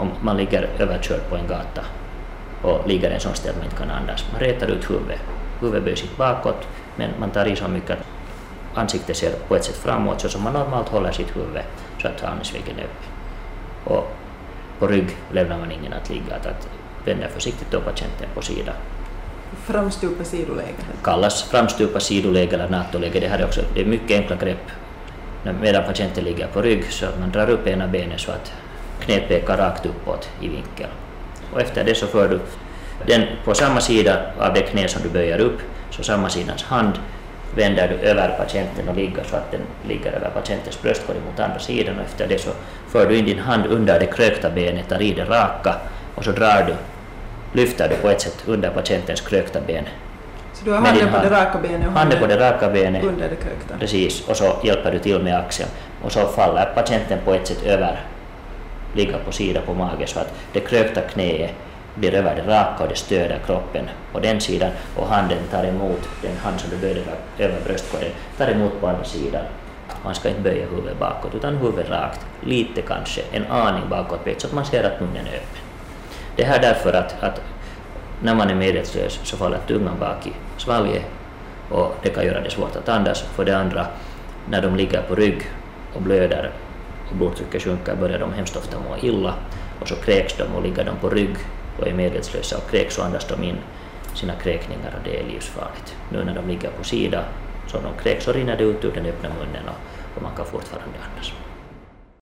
om man ligger överkörd på en gata och ligger i en sån ställ att man inte kan andas. Man rätar ut huvudet. Huvudet böjer sig bakåt men man tar i så mycket att ansiktet ser på ett sätt framåt så som man normalt håller sitt huvud så att andningsvägen är öppen. Och på rygg lämnar man ingen att ligga, att, att vänder försiktigt då patienten på sidan. Framstupa sidoläge? Kallas framstupa sidoläge eller NATO-läge. Det här är också det är mycket enkla grepp medan patienten ligger på rygg så att man drar upp ena benet så att knät pekar rakt uppåt i vinkel. Och efter det så för du den på samma sida av det knä som du böjer upp, så samma sidans hand vänder du över patienten och ligger så att den ligger över patientens bröstkorg mot andra sidan och efter det så för du in din hand under det krökta benet, tar i det raka och så drar du, lyfter du på ett sätt under patientens krökta ben. Så du har handen på det raka benet och handen på det raka benet under det krökta? Precis, och så hjälper du till med axeln och så faller patienten på ett sätt över, ligga på sidan på magen så att det krökta knäet blir över det raka och det stöder kroppen på den sidan och handen tar emot, den hand som du böjde över bröstkorgen, tar emot på andra sidan. Man ska inte böja huvudet bakåt utan huvudet rakt, lite kanske, en aning bakåt så att man ser att munnen är öppen. Det här därför att, att när man är medvetslös så faller tungan bak i svalget och det kan göra det svårt att andas. För det andra, när de ligger på rygg och blöder blodtrycket sjunker börjar de hemskt ofta må illa och så kräks de och ligger de på rygg och är medvetslösa och kräks och andas de in sina kräkningar och det är livsfarligt. Nu när de ligger på sida så de kräks så rinner det ut ur den öppna munnen och, och man kan fortfarande andas.